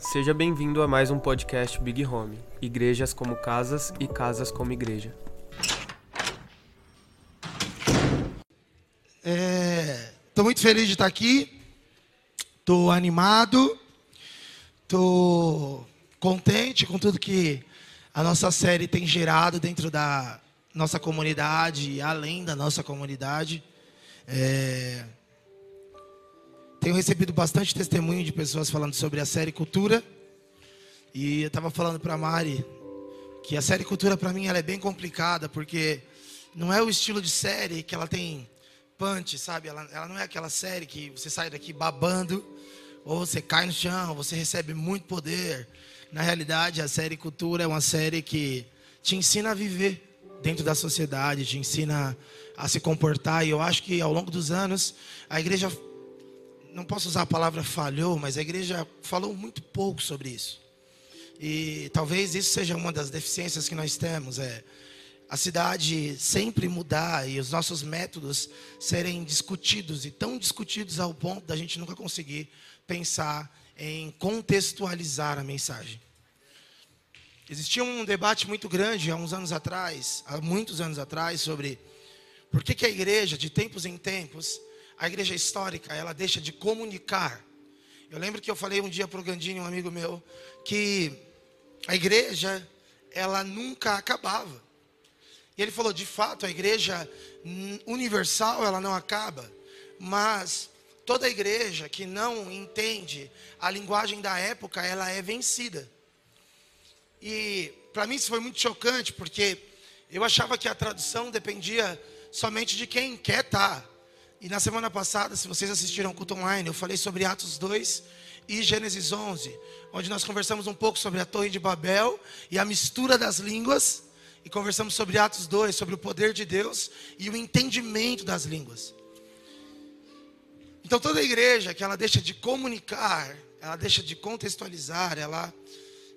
Seja bem-vindo a mais um podcast Big Home. Igrejas como casas e casas como igreja. Estou muito feliz de estar aqui. Estou animado. Estou contente com tudo que a nossa série tem gerado dentro da nossa comunidade e além da nossa comunidade. É... Tenho recebido bastante testemunho de pessoas falando sobre a série Cultura. E eu estava falando para a Mari que a série Cultura para mim ela é bem complicada, porque não é o estilo de série que ela tem punch, sabe? Ela, ela não é aquela série que você sai daqui babando, ou você cai no chão, você recebe muito poder. Na realidade, a série Cultura é uma série que te ensina a viver dentro da sociedade, te ensina a se comportar. E eu acho que ao longo dos anos, a igreja não posso usar a palavra falhou, mas a igreja falou muito pouco sobre isso. E talvez isso seja uma das deficiências que nós temos, é a cidade sempre mudar e os nossos métodos serem discutidos e tão discutidos ao ponto da gente nunca conseguir pensar em contextualizar a mensagem. Existia um debate muito grande há uns anos atrás, há muitos anos atrás, sobre por que, que a igreja, de tempos em tempos, a igreja histórica, ela deixa de comunicar. Eu lembro que eu falei um dia para o Gandini, um amigo meu, que a igreja, ela nunca acabava. E ele falou, de fato, a igreja universal, ela não acaba. Mas toda igreja que não entende a linguagem da época, ela é vencida. E para mim isso foi muito chocante, porque eu achava que a tradução dependia somente de quem quer estar. E na semana passada, se vocês assistiram o culto online, eu falei sobre Atos 2 e Gênesis 11, onde nós conversamos um pouco sobre a Torre de Babel e a mistura das línguas, e conversamos sobre Atos 2, sobre o poder de Deus e o entendimento das línguas. Então toda igreja que ela deixa de comunicar, ela deixa de contextualizar, ela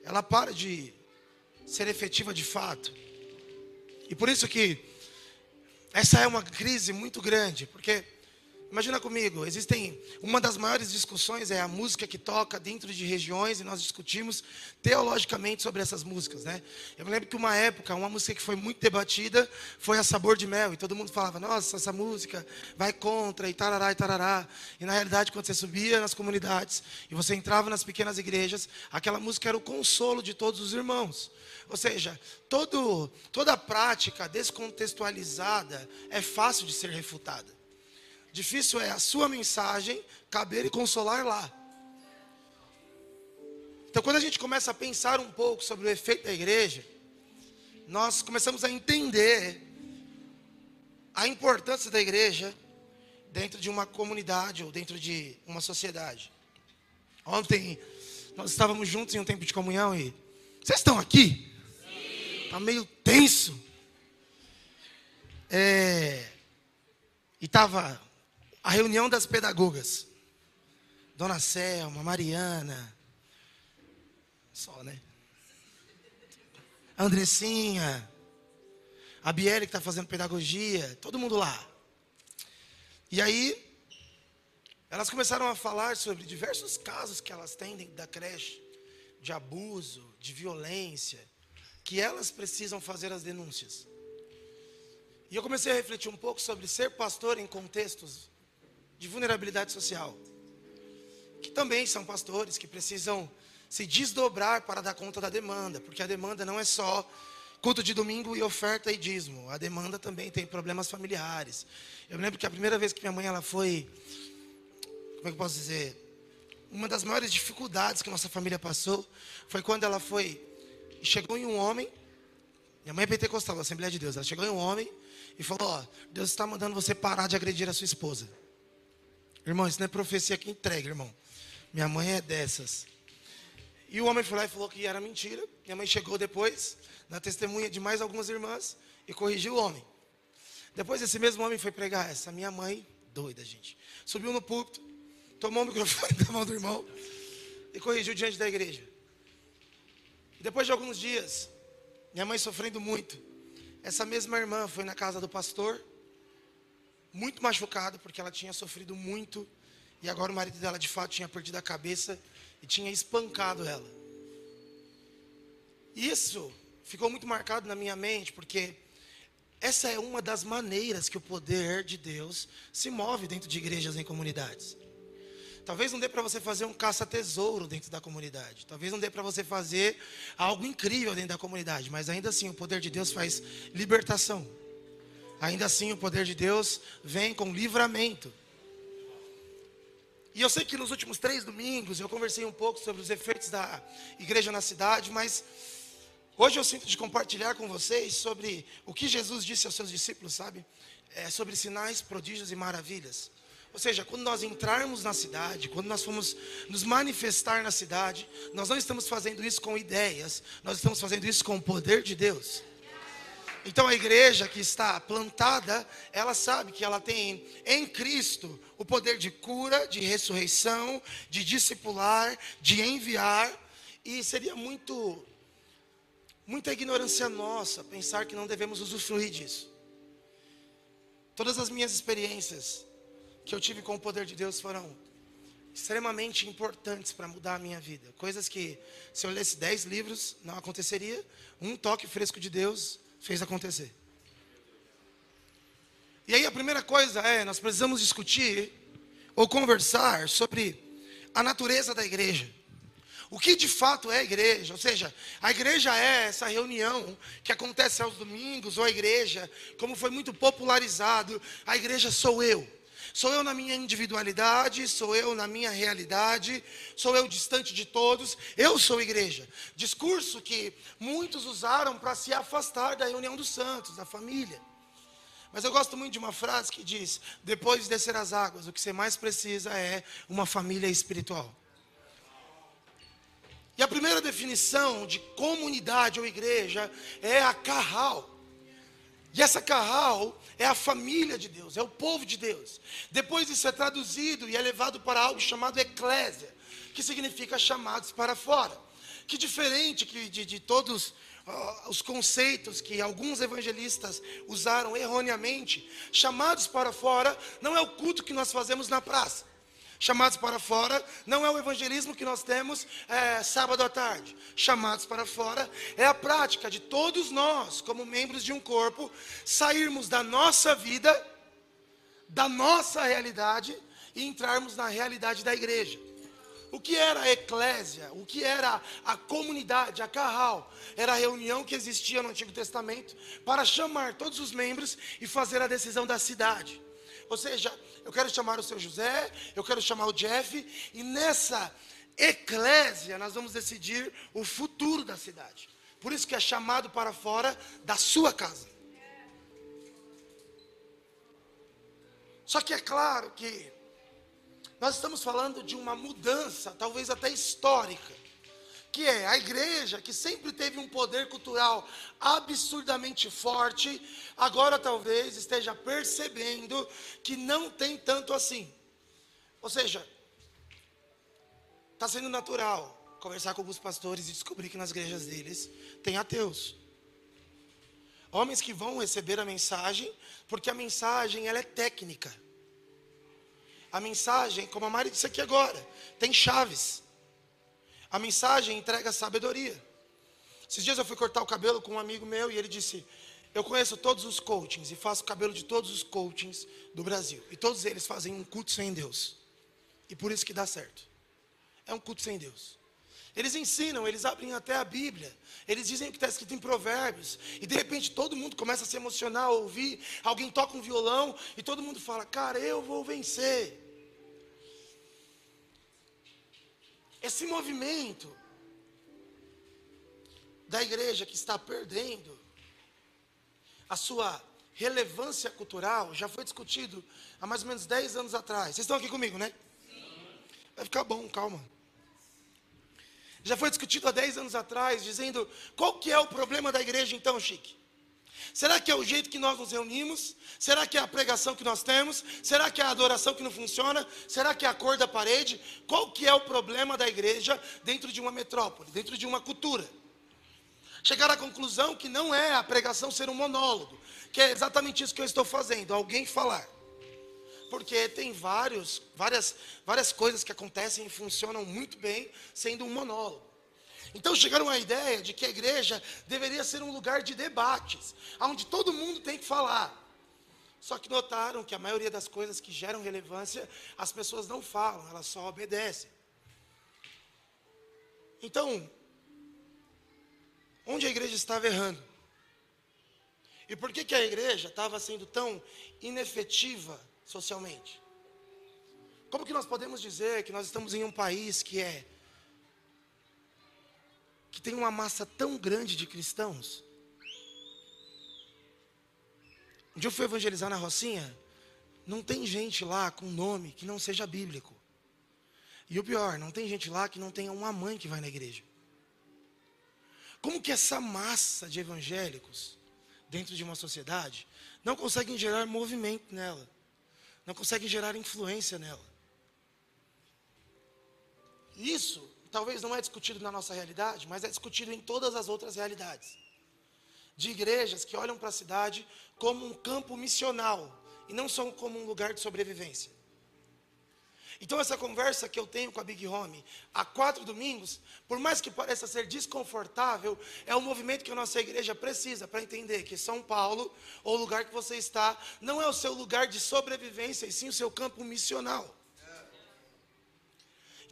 ela para de ser efetiva de fato. E por isso que essa é uma crise muito grande, porque Imagina comigo, existem uma das maiores discussões é a música que toca dentro de regiões e nós discutimos teologicamente sobre essas músicas, né? Eu me lembro que uma época, uma música que foi muito debatida foi a Sabor de Mel e todo mundo falava: "Nossa, essa música vai contra e tarará e tarará". E na realidade, quando você subia nas comunidades e você entrava nas pequenas igrejas, aquela música era o consolo de todos os irmãos. Ou seja, todo, toda prática descontextualizada é fácil de ser refutada. Difícil é a sua mensagem caber e consolar lá. Então, quando a gente começa a pensar um pouco sobre o efeito da igreja, nós começamos a entender a importância da igreja dentro de uma comunidade ou dentro de uma sociedade. Ontem nós estávamos juntos em um tempo de comunhão e vocês estão aqui? Está meio tenso. É, e estava a reunião das pedagogas. Dona Selma, Mariana. Só, né? Andressinha. A Biele que está fazendo pedagogia. Todo mundo lá. E aí, elas começaram a falar sobre diversos casos que elas têm dentro da creche. De abuso, de violência. Que elas precisam fazer as denúncias. E eu comecei a refletir um pouco sobre ser pastor em contextos de vulnerabilidade social, que também são pastores que precisam se desdobrar para dar conta da demanda, porque a demanda não é só culto de domingo e oferta e dízimo. A demanda também tem problemas familiares. Eu lembro que a primeira vez que minha mãe ela foi, como é que eu posso dizer, uma das maiores dificuldades que nossa família passou foi quando ela foi chegou em um homem. Minha mãe é pentecostal, Assembleia de Deus. Ela chegou em um homem e falou: Ó, Deus está mandando você parar de agredir a sua esposa. Irmão, isso não é profecia que entrega, irmão. Minha mãe é dessas. E o homem foi lá e falou que era mentira. Minha mãe chegou depois, na testemunha de mais algumas irmãs, e corrigiu o homem. Depois esse mesmo homem foi pregar. Essa minha mãe, doida, gente. Subiu no púlpito, tomou o microfone da mão do irmão e corrigiu diante da igreja. Depois de alguns dias, minha mãe sofrendo muito, essa mesma irmã foi na casa do pastor muito machucada, porque ela tinha sofrido muito, e agora o marido dela de fato tinha perdido a cabeça, e tinha espancado ela. Isso ficou muito marcado na minha mente, porque essa é uma das maneiras que o poder de Deus se move dentro de igrejas em comunidades. Talvez não dê para você fazer um caça-tesouro dentro da comunidade. Talvez não dê para você fazer algo incrível dentro da comunidade. Mas ainda assim, o poder de Deus faz libertação. Ainda assim, o poder de Deus vem com livramento. E eu sei que nos últimos três domingos eu conversei um pouco sobre os efeitos da igreja na cidade, mas hoje eu sinto de compartilhar com vocês sobre o que Jesus disse aos seus discípulos, sabe? É, sobre sinais, prodígios e maravilhas. Ou seja, quando nós entrarmos na cidade, quando nós formos nos manifestar na cidade, nós não estamos fazendo isso com ideias, nós estamos fazendo isso com o poder de Deus. Então a igreja que está plantada, ela sabe que ela tem em Cristo o poder de cura, de ressurreição, de discipular, de enviar, e seria muito muita ignorância nossa pensar que não devemos usufruir disso. Todas as minhas experiências que eu tive com o poder de Deus foram extremamente importantes para mudar a minha vida. Coisas que, se eu lesse dez livros, não aconteceria. Um toque fresco de Deus fez acontecer. E aí a primeira coisa é, nós precisamos discutir ou conversar sobre a natureza da igreja. O que de fato é a igreja? Ou seja, a igreja é essa reunião que acontece aos domingos, ou a igreja, como foi muito popularizado, a igreja sou eu. Sou eu na minha individualidade, sou eu na minha realidade, sou eu distante de todos, eu sou igreja. Discurso que muitos usaram para se afastar da reunião dos santos, da família. Mas eu gosto muito de uma frase que diz: depois de descer as águas, o que você mais precisa é uma família espiritual. E a primeira definição de comunidade ou igreja é a carral. E essa carral é a família de Deus, é o povo de Deus. Depois isso é traduzido e é levado para algo chamado eclésia, que significa chamados para fora. Que diferente que de, de todos uh, os conceitos que alguns evangelistas usaram erroneamente, chamados para fora não é o culto que nós fazemos na praça chamados para fora, não é o evangelismo que nós temos é, sábado à tarde. Chamados para fora é a prática de todos nós, como membros de um corpo, sairmos da nossa vida, da nossa realidade e entrarmos na realidade da igreja. O que era a eclésia? O que era a comunidade, a carral? Era a reunião que existia no Antigo Testamento para chamar todos os membros e fazer a decisão da cidade. Ou seja, eu quero chamar o seu José, eu quero chamar o Jeff, e nessa eclésia nós vamos decidir o futuro da cidade. Por isso que é chamado para fora da sua casa. Só que é claro que nós estamos falando de uma mudança, talvez até histórica que é a igreja, que sempre teve um poder cultural absurdamente forte, agora talvez esteja percebendo que não tem tanto assim. Ou seja, está sendo natural conversar com alguns pastores e descobrir que nas igrejas deles tem ateus. Homens que vão receber a mensagem, porque a mensagem ela é técnica. A mensagem, como a Mari disse aqui agora, tem chaves. A mensagem entrega sabedoria. Esses dias eu fui cortar o cabelo com um amigo meu e ele disse: Eu conheço todos os coachings e faço o cabelo de todos os coachings do Brasil. E todos eles fazem um culto sem Deus. E por isso que dá certo. É um culto sem Deus. Eles ensinam, eles abrem até a Bíblia. Eles dizem o que está escrito em Provérbios. E de repente todo mundo começa a se emocionar, a ouvir. Alguém toca um violão e todo mundo fala: Cara, eu vou vencer. Esse movimento da igreja que está perdendo a sua relevância cultural já foi discutido há mais ou menos 10 anos atrás. Vocês estão aqui comigo, né? Sim. Vai ficar bom, calma. Já foi discutido há 10 anos atrás, dizendo qual que é o problema da igreja então, Chique? Será que é o jeito que nós nos reunimos? Será que é a pregação que nós temos? Será que é a adoração que não funciona? Será que é a cor da parede? Qual que é o problema da igreja dentro de uma metrópole, dentro de uma cultura? Chegar à conclusão que não é a pregação ser um monólogo, que é exatamente isso que eu estou fazendo, alguém falar. porque tem vários, várias, várias coisas que acontecem e funcionam muito bem sendo um monólogo. Então chegaram à ideia de que a igreja deveria ser um lugar de debates, onde todo mundo tem que falar. Só que notaram que a maioria das coisas que geram relevância, as pessoas não falam, elas só obedecem. Então, onde a igreja estava errando? E por que, que a igreja estava sendo tão inefetiva socialmente? Como que nós podemos dizer que nós estamos em um país que é que tem uma massa tão grande de cristãos? Um dia eu fui evangelizar na Rocinha, não tem gente lá com nome que não seja bíblico. E o pior, não tem gente lá que não tenha uma mãe que vai na igreja. Como que essa massa de evangélicos dentro de uma sociedade não conseguem gerar movimento nela, não conseguem gerar influência nela? Isso talvez não é discutido na nossa realidade, mas é discutido em todas as outras realidades. De igrejas que olham para a cidade como um campo missional e não só como um lugar de sobrevivência. Então, essa conversa que eu tenho com a Big Home há quatro domingos, por mais que pareça ser desconfortável, é o movimento que a nossa igreja precisa para entender que São Paulo, ou o lugar que você está, não é o seu lugar de sobrevivência, e sim o seu campo missional.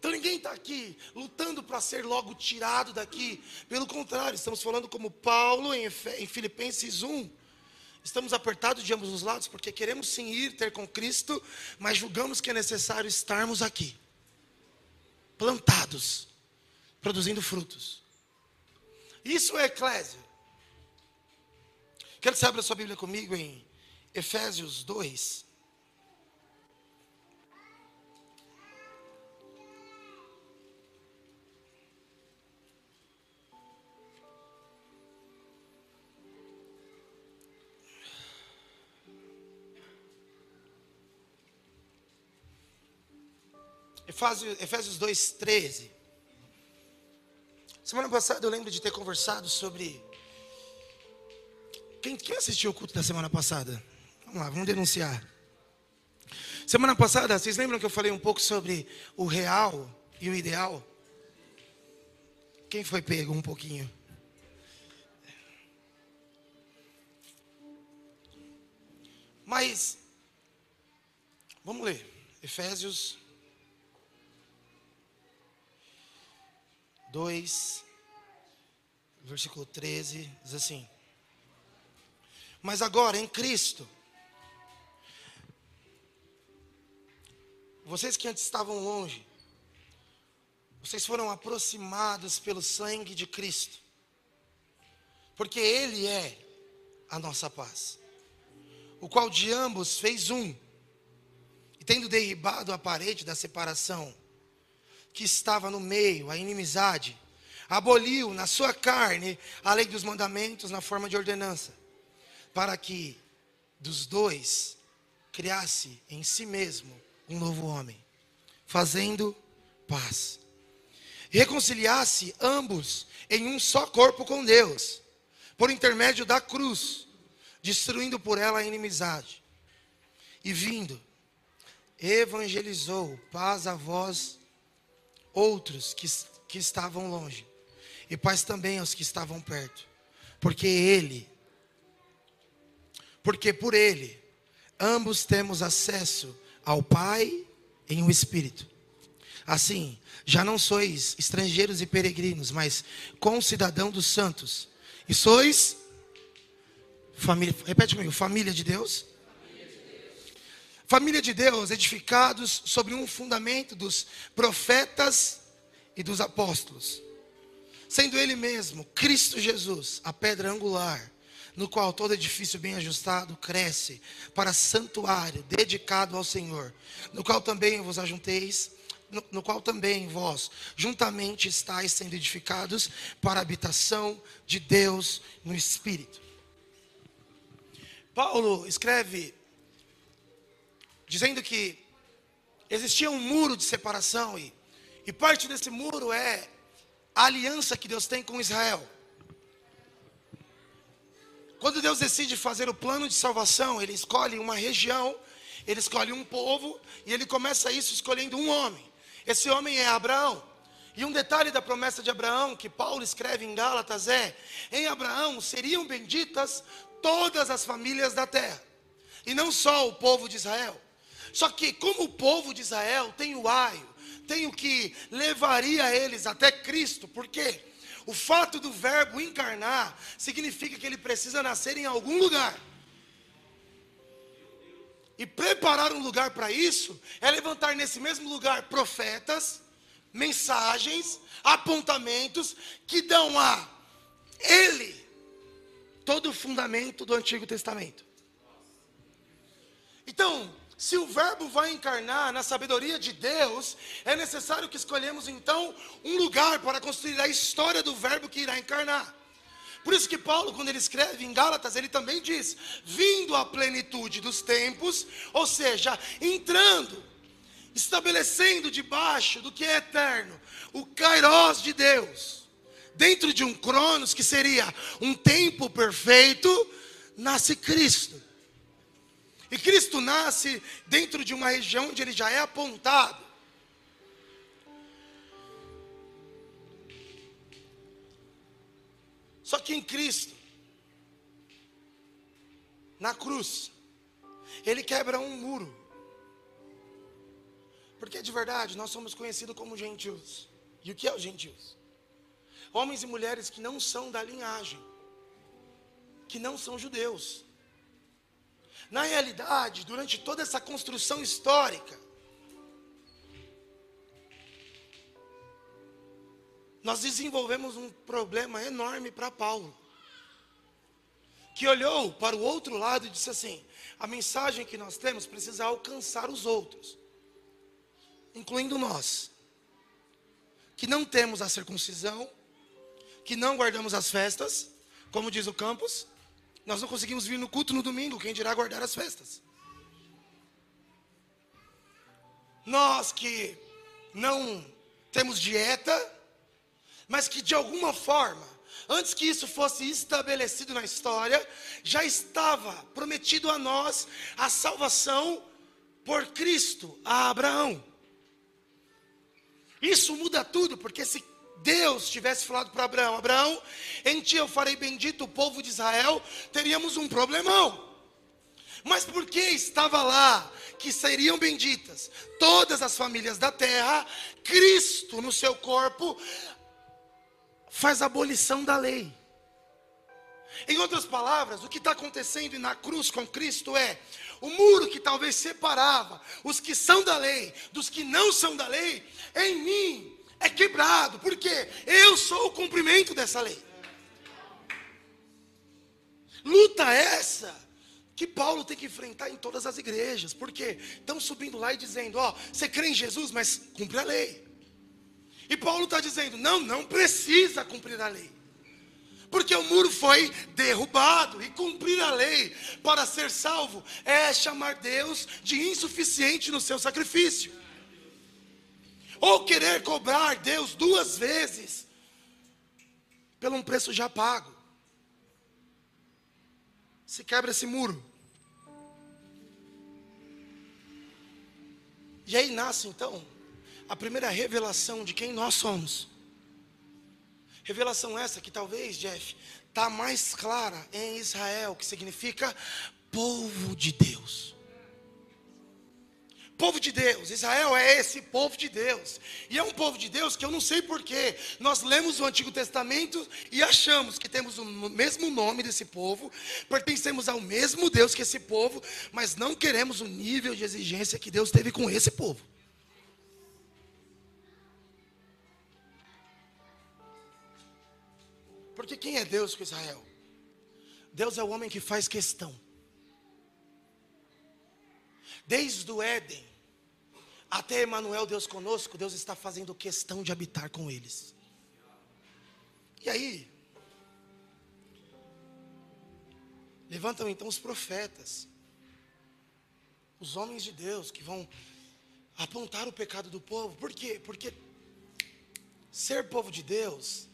Então ninguém está aqui lutando para ser logo tirado daqui. Pelo contrário, estamos falando como Paulo em, Filipenses 1. Estamos apertados de ambos os lados porque queremos sim ir ter com Cristo, mas julgamos que é necessário estarmos aqui, plantados, produzindo frutos. Isso é eclésia. Quero que você abra sua Bíblia comigo em Efésios 2. Efésios 2, 13. Semana passada eu lembro de ter conversado sobre. Quem, quem assistiu o culto da semana passada? Vamos lá, vamos denunciar. Semana passada, vocês lembram que eu falei um pouco sobre o real e o ideal? Quem foi pego um pouquinho? Mas, vamos ler. Efésios 2, versículo 13, diz assim: Mas agora em Cristo, vocês que antes estavam longe, vocês foram aproximados pelo sangue de Cristo, porque Ele é a nossa paz, o qual de ambos fez um, e tendo derribado a parede da separação, que estava no meio, a inimizade, aboliu na sua carne a lei dos mandamentos na forma de ordenança, para que dos dois criasse em si mesmo um novo homem, fazendo paz. Reconciliasse ambos em um só corpo com Deus, por intermédio da cruz, destruindo por ela a inimizade. E vindo, evangelizou paz a vós outros que, que estavam longe, e paz também aos que estavam perto, porque Ele, porque por Ele, ambos temos acesso ao Pai em um Espírito. Assim, já não sois estrangeiros e peregrinos, mas concidadão dos santos, e sois família, repete comigo, família de Deus família de Deus, edificados sobre um fundamento dos profetas e dos apóstolos, sendo Ele mesmo, Cristo Jesus, a pedra angular, no qual todo edifício bem ajustado cresce para santuário dedicado ao Senhor, no qual também vos ajunteis, no, no qual também vós juntamente estáis sendo edificados para a habitação de Deus no Espírito. Paulo escreve dizendo que existia um muro de separação e, e parte desse muro é a aliança que Deus tem com Israel. Quando Deus decide fazer o plano de salvação, Ele escolhe uma região ele escolhe um povo e ele começa isso escolhendo um homem. Esse homem é Abraão. E um detalhe da promessa de Abraão, que Paulo escreve em Gálatas, é: em Abraão seriam benditas todas as famílias da terra, e não só o povo de Israel. Só que, como o povo de Israel tem o aio, tem o que levaria eles até Cristo, por quê? O fato do verbo encarnar significa que ele precisa nascer em algum lugar. E preparar um lugar para isso é levantar nesse mesmo lugar profetas, mensagens, apontamentos que dão a ele todo o fundamento do Antigo Testamento. Então, se o Verbo vai encarnar na sabedoria de Deus, é necessário que escolhemos então um lugar para construir a história do Verbo que irá encarnar. Por isso que Paulo, quando ele escreve em Gálatas, ele também diz: vindo à plenitude dos tempos, ou seja, entrando, estabelecendo debaixo do que é eterno, o Kairos de Deus, dentro de um Cronos que seria um tempo perfeito, nasce Cristo. E Cristo nasce dentro de uma região onde ele já é apontado. Só que em Cristo, na cruz, ele quebra um muro. Porque de verdade nós somos conhecidos como gentios. E o que é os gentios? Homens e mulheres que não são da linhagem, que não são judeus na realidade, durante toda essa construção histórica, nós desenvolvemos um problema enorme para Paulo, que olhou para o outro lado e disse assim: a mensagem que nós temos precisa alcançar os outros, incluindo nós, que não temos a circuncisão, que não guardamos as festas, como diz o Campos, nós não conseguimos vir no culto no domingo, quem dirá guardar as festas. Nós que não temos dieta, mas que de alguma forma, antes que isso fosse estabelecido na história, já estava prometido a nós a salvação por Cristo a Abraão. Isso muda tudo, porque se Deus tivesse falado para Abraão: Abraão, em ti eu farei bendito o povo de Israel, teríamos um problemão. Mas porque estava lá que seriam benditas todas as famílias da terra, Cristo no seu corpo faz a abolição da lei. Em outras palavras, o que está acontecendo na cruz com Cristo é o muro que talvez separava os que são da lei dos que não são da lei, em mim é quebrado, porque eu sou o cumprimento dessa lei. Luta essa que Paulo tem que enfrentar em todas as igrejas, porque estão subindo lá e dizendo: Ó, você crê em Jesus, mas cumpre a lei. E Paulo está dizendo: Não, não precisa cumprir a lei. Porque o muro foi derrubado e cumprir a lei para ser salvo é chamar Deus de insuficiente no seu sacrifício ou querer cobrar Deus duas vezes pelo um preço já pago. Se quebra esse muro. E aí nasce então a primeira revelação de quem nós somos. Revelação essa que talvez, Jeff, está mais clara em Israel, que significa povo de Deus povo de Deus. Israel é esse povo de Deus. E é um povo de Deus que eu não sei porquê. Nós lemos o Antigo Testamento e achamos que temos o mesmo nome desse povo, pertencemos ao mesmo Deus que esse povo, mas não queremos o nível de exigência que Deus teve com esse povo. Porque quem é Deus com Israel? Deus é o homem que faz questão. Desde o Éden, até Emmanuel, Deus conosco, Deus está fazendo questão de habitar com eles. E aí, levantam então os profetas, os homens de Deus que vão apontar o pecado do povo. Por quê? Porque ser povo de Deus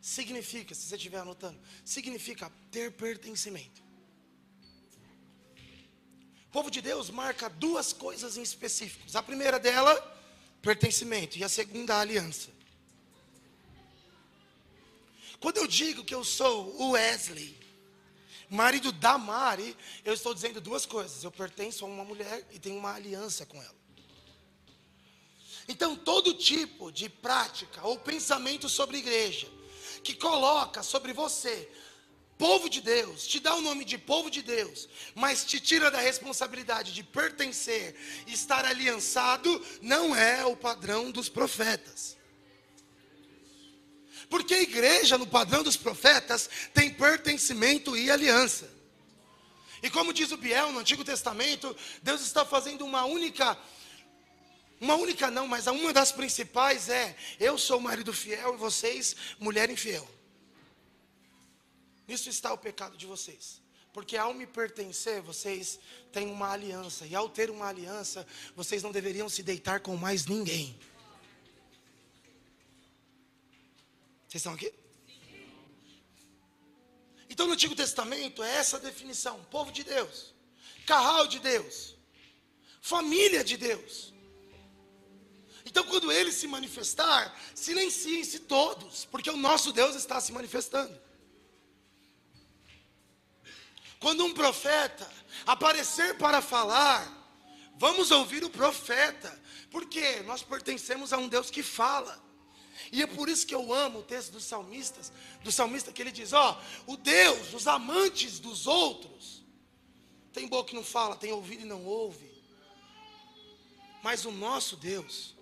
significa, se você estiver anotando, significa ter pertencimento. O povo de Deus marca duas coisas em específicos. A primeira dela, pertencimento, e a segunda, a aliança. Quando eu digo que eu sou o Wesley, marido da Mari, eu estou dizendo duas coisas. Eu pertenço a uma mulher e tenho uma aliança com ela. Então, todo tipo de prática ou pensamento sobre igreja que coloca sobre você povo de Deus, te dá o nome de povo de Deus, mas te tira da responsabilidade de pertencer, estar aliançado, não é o padrão dos profetas. Porque a igreja, no padrão dos profetas, tem pertencimento e aliança. E como diz o Biel no Antigo Testamento, Deus está fazendo uma única uma única não, mas uma das principais é: eu sou marido fiel e vocês, mulher infiel. Nisso está o pecado de vocês. Porque ao me pertencer, vocês têm uma aliança. E ao ter uma aliança, vocês não deveriam se deitar com mais ninguém. Vocês estão aqui? Então no Antigo Testamento é essa definição: povo de Deus, carral de Deus, família de Deus. Então, quando ele se manifestar, silenciem-se todos, porque o nosso Deus está se manifestando. Quando um profeta aparecer para falar, vamos ouvir o profeta, porque nós pertencemos a um Deus que fala. E é por isso que eu amo o texto dos salmistas, do salmista que ele diz: ó, o Deus, os amantes dos outros, tem boca que não fala, tem ouvido e não ouve. Mas o nosso Deus,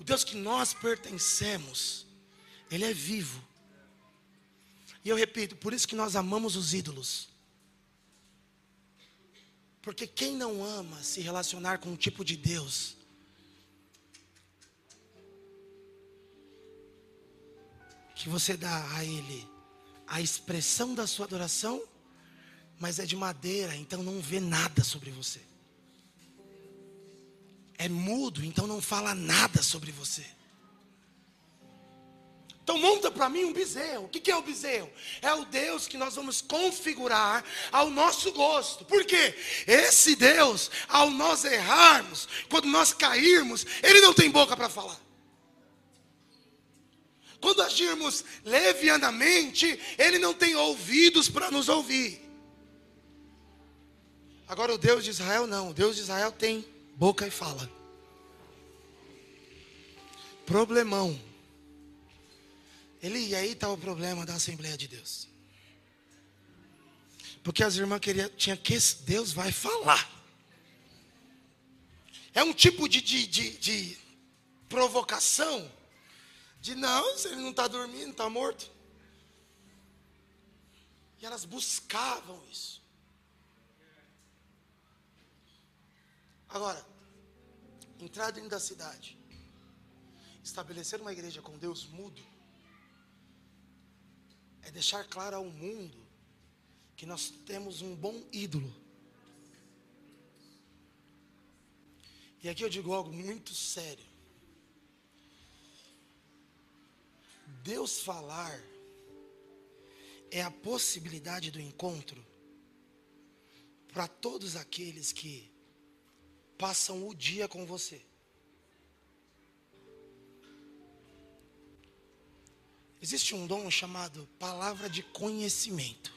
o Deus que nós pertencemos, ele é vivo. E eu repito, por isso que nós amamos os ídolos. Porque quem não ama se relacionar com um tipo de Deus, que você dá a Ele a expressão da sua adoração, mas é de madeira, então não vê nada sobre você. É mudo, então não fala nada sobre você. Então monta para mim um bezerro. O que, que é o bezerro? É o Deus que nós vamos configurar ao nosso gosto. Por quê? Esse Deus, ao nós errarmos, quando nós cairmos, Ele não tem boca para falar. Quando agirmos levianamente, Ele não tem ouvidos para nos ouvir. Agora o Deus de Israel não. O Deus de Israel tem boca e fala. Problemão. Ele, e aí está o problema da Assembleia de Deus. Porque as irmãs queriam, tinha que Deus vai falar. É um tipo de, de, de, de provocação. De não, se ele não está dormindo, está morto. E elas buscavam isso. Agora, entrar dentro da cidade, estabelecer uma igreja com Deus mudo, é deixar claro ao mundo que nós temos um bom ídolo. E aqui eu digo algo muito sério. Deus falar é a possibilidade do encontro para todos aqueles que passam o dia com você. Existe um dom chamado palavra de conhecimento.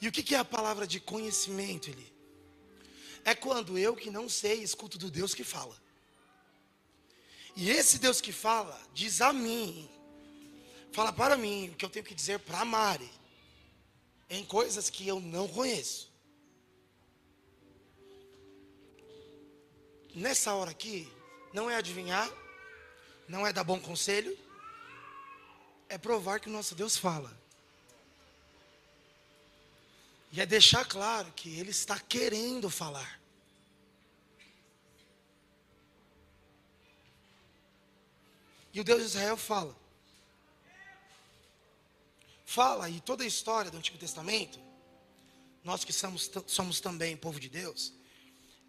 E o que é a palavra de conhecimento, ele? É quando eu que não sei escuto do Deus que fala. E esse Deus que fala diz a mim, fala para mim o que eu tenho que dizer para Mari, em coisas que eu não conheço. Nessa hora aqui, não é adivinhar, não é dar bom conselho, é provar que o nosso Deus fala. E é deixar claro que Ele está querendo falar. E o Deus de Israel fala. Fala, e toda a história do Antigo Testamento, nós que somos, somos também povo de Deus,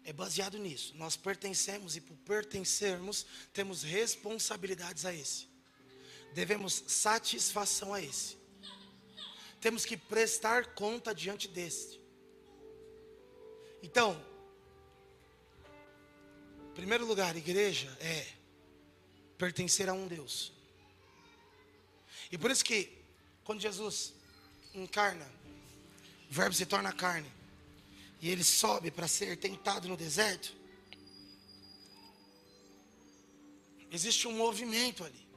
é baseado nisso. Nós pertencemos e por pertencermos, temos responsabilidades a esse. Devemos satisfação a esse. Temos que prestar conta diante deste. Então, em primeiro lugar, igreja é pertencer a um Deus. E por isso que, quando Jesus encarna, o verbo se torna carne, e ele sobe para ser tentado no deserto, existe um movimento ali.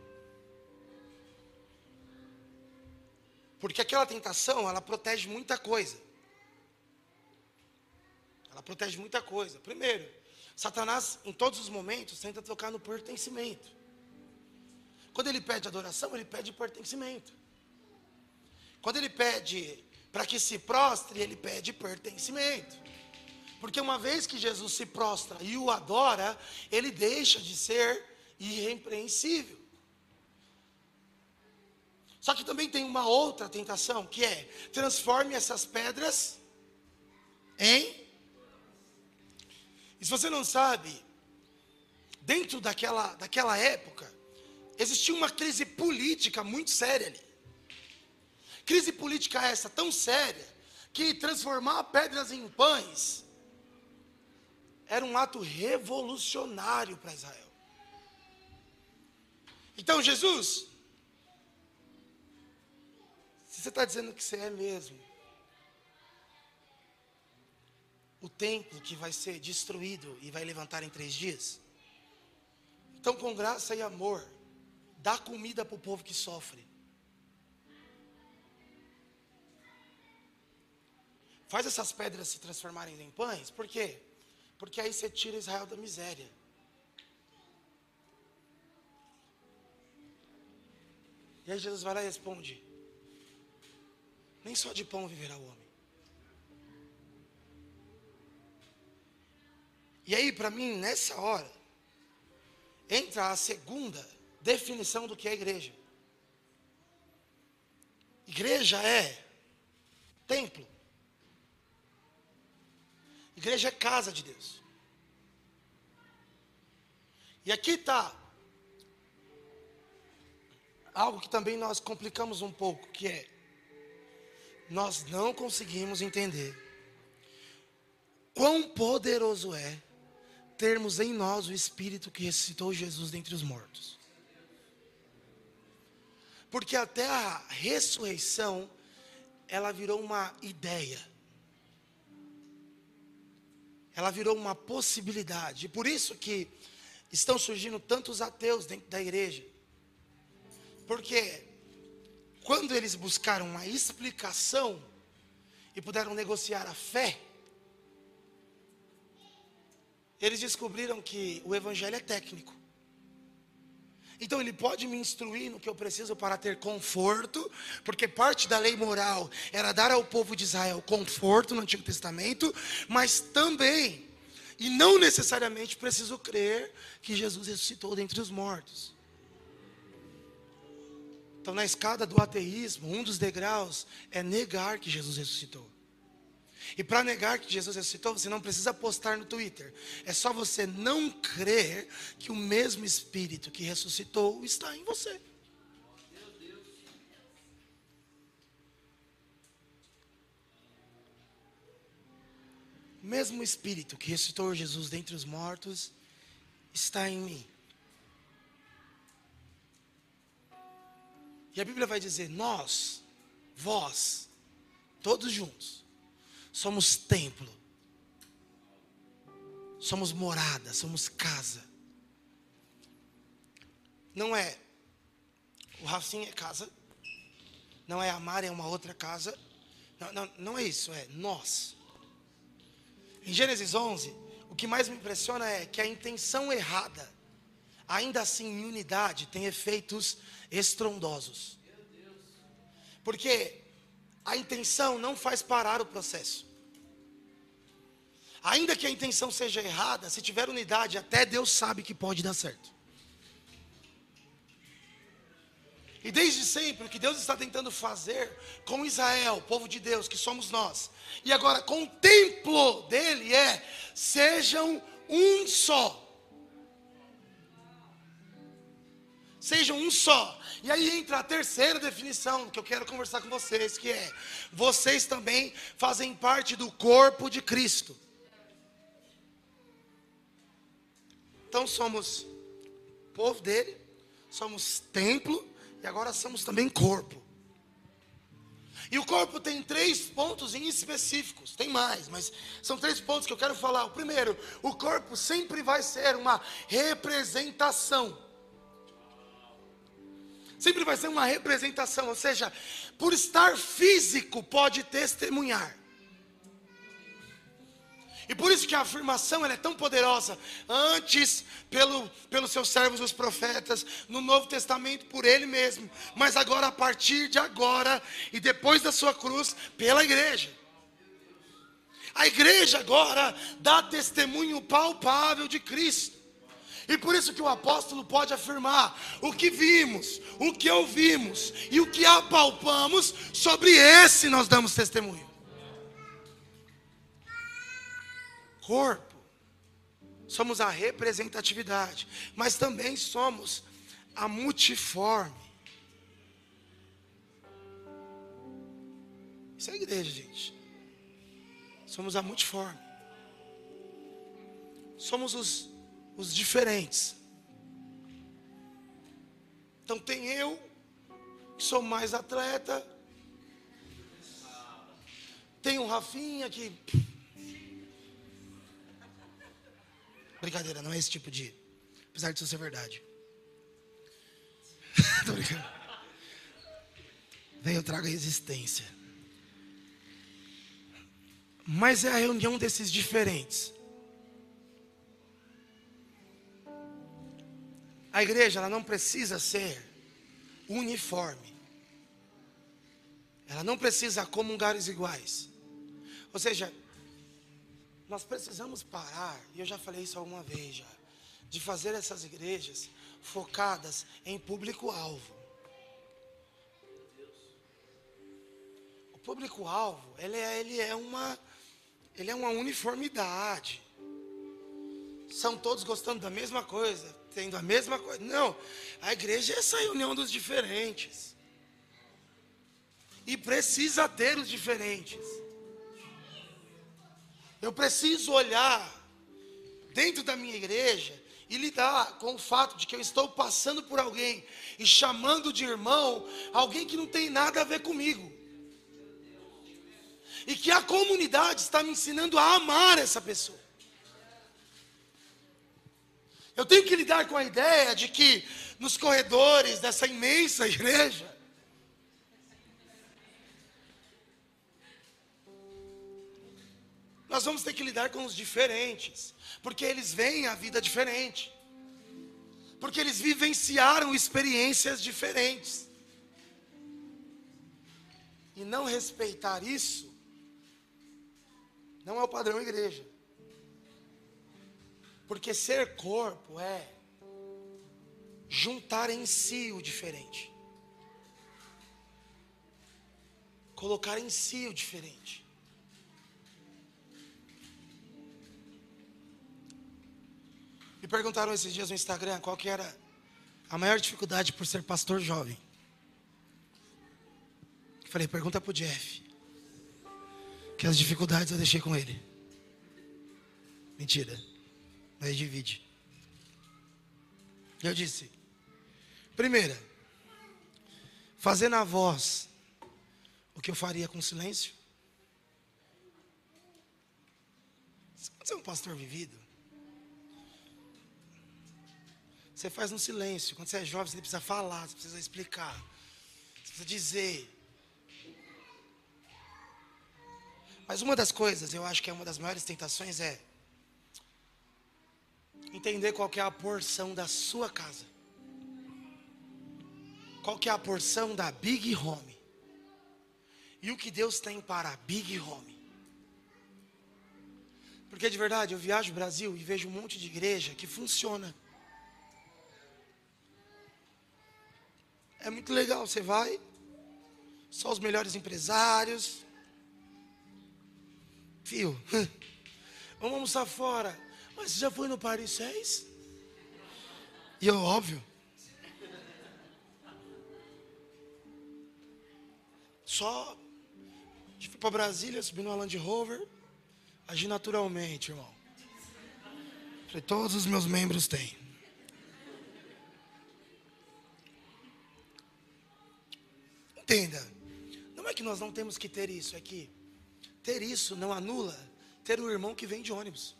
Porque aquela tentação, ela protege muita coisa. Ela protege muita coisa. Primeiro, Satanás, em todos os momentos, tenta tocar no pertencimento. Quando ele pede adoração, ele pede pertencimento. Quando ele pede para que se prostre, ele pede pertencimento. Porque uma vez que Jesus se prostra e o adora, ele deixa de ser irrepreensível. Só que também tem uma outra tentação, que é transforme essas pedras em. E se você não sabe, dentro daquela, daquela época, existia uma crise política muito séria ali. Crise política essa tão séria que transformar pedras em pães era um ato revolucionário para Israel. Então Jesus você está dizendo que você é mesmo, o templo que vai ser destruído e vai levantar em três dias, então, com graça e amor, dá comida para o povo que sofre. Faz essas pedras se transformarem em pães, por quê? Porque aí você tira Israel da miséria. E aí Jesus vai lá e responde: nem só de pão viverá o homem. E aí, para mim, nessa hora, entra a segunda definição do que é igreja. Igreja é templo. Igreja é casa de Deus. E aqui está algo que também nós complicamos um pouco, que é nós não conseguimos entender quão poderoso é termos em nós o Espírito que ressuscitou Jesus dentre os mortos. Porque até a ressurreição, ela virou uma ideia. Ela virou uma possibilidade. E por isso que estão surgindo tantos ateus dentro da igreja. Porque quando eles buscaram uma explicação e puderam negociar a fé, eles descobriram que o evangelho é técnico. Então ele pode me instruir no que eu preciso para ter conforto, porque parte da lei moral era dar ao povo de Israel conforto no Antigo Testamento, mas também, e não necessariamente preciso crer que Jesus ressuscitou dentre os mortos. Então, na escada do ateísmo, um dos degraus é negar que Jesus ressuscitou. E para negar que Jesus ressuscitou, você não precisa postar no Twitter. É só você não crer que o mesmo Espírito que ressuscitou está em você. O mesmo Espírito que ressuscitou Jesus dentre os mortos está em mim. E a Bíblia vai dizer: nós, vós, todos juntos, somos templo, somos morada, somos casa. Não é o Rafinha é casa, não é a Mari é uma outra casa, não, não, não é isso, é nós. Em Gênesis 11, o que mais me impressiona é que a intenção errada, ainda assim em unidade, tem efeitos estrondosos. Porque a intenção não faz parar o processo. Ainda que a intenção seja errada, se tiver unidade, até Deus sabe que pode dar certo. E desde sempre o que Deus está tentando fazer com Israel, povo de Deus, que somos nós, e agora com o templo dele é: sejam um só. Sejam um só. E aí entra a terceira definição que eu quero conversar com vocês, que é: vocês também fazem parte do corpo de Cristo. Então somos povo dele, somos templo e agora somos também corpo. E o corpo tem três pontos em específicos, tem mais, mas são três pontos que eu quero falar. O primeiro, o corpo sempre vai ser uma representação Sempre vai ser uma representação, ou seja, por estar físico pode testemunhar. E por isso que a afirmação é tão poderosa. Antes, pelo, pelos seus servos, os profetas, no Novo Testamento, por ele mesmo. Mas agora, a partir de agora, e depois da sua cruz, pela igreja. A igreja agora dá testemunho palpável de Cristo. E por isso que o apóstolo pode afirmar: o que vimos, o que ouvimos e o que apalpamos, sobre esse nós damos testemunho. corpo, somos a representatividade, mas também somos a multiforme. Isso é igreja, gente. Somos a multiforme. Somos os, os diferentes. Então tem eu, que sou mais atleta. Tem o Rafinha que Brincadeira, não é esse tipo de. Apesar disso ser verdade. Tô brincando. Vem, eu trago a existência. Mas é a reunião desses diferentes. A igreja ela não precisa ser uniforme. Ela não precisa comungar iguais. Ou seja, nós precisamos parar, e eu já falei isso alguma vez já, de fazer essas igrejas focadas em público-alvo. O público-alvo, ele é, ele é ele é uma uniformidade. São todos gostando da mesma coisa, tendo a mesma coisa. Não, a igreja é essa reunião dos diferentes. E precisa ter os diferentes. Eu preciso olhar dentro da minha igreja e lidar com o fato de que eu estou passando por alguém e chamando de irmão alguém que não tem nada a ver comigo. E que a comunidade está me ensinando a amar essa pessoa. Eu tenho que lidar com a ideia de que nos corredores dessa imensa igreja, nós vamos ter que lidar com os diferentes, porque eles veem a vida diferente, porque eles vivenciaram experiências diferentes. E não respeitar isso não é o padrão igreja. Porque ser corpo é juntar em si o diferente. Colocar em si o diferente. Me perguntaram esses dias no Instagram qual que era a maior dificuldade por ser pastor jovem. Falei, pergunta pro Jeff. Que as dificuldades eu deixei com ele. Mentira. Mas divide. Eu disse: primeira, fazer na voz o que eu faria com silêncio. Você é um pastor vivido. Você faz no silêncio. Quando você é jovem, você precisa falar, você precisa explicar, você precisa dizer. Mas uma das coisas, eu acho que é uma das maiores tentações é entender qual é a porção da sua casa. Qual é a porção da Big Home? E o que Deus tem para a Big Home? Porque de verdade, eu viajo o Brasil e vejo um monte de igreja que funciona. É muito legal, você vai, só os melhores empresários. Fio, vamos almoçar fora. Mas você já foi no Paris 6? E eu, óbvio. Só fui para Brasília, subi no Land Rover, agi naturalmente, irmão. Falei, todos os meus membros têm. Entenda, não é que nós não temos que ter isso, é que ter isso não anula ter um irmão que vem de ônibus.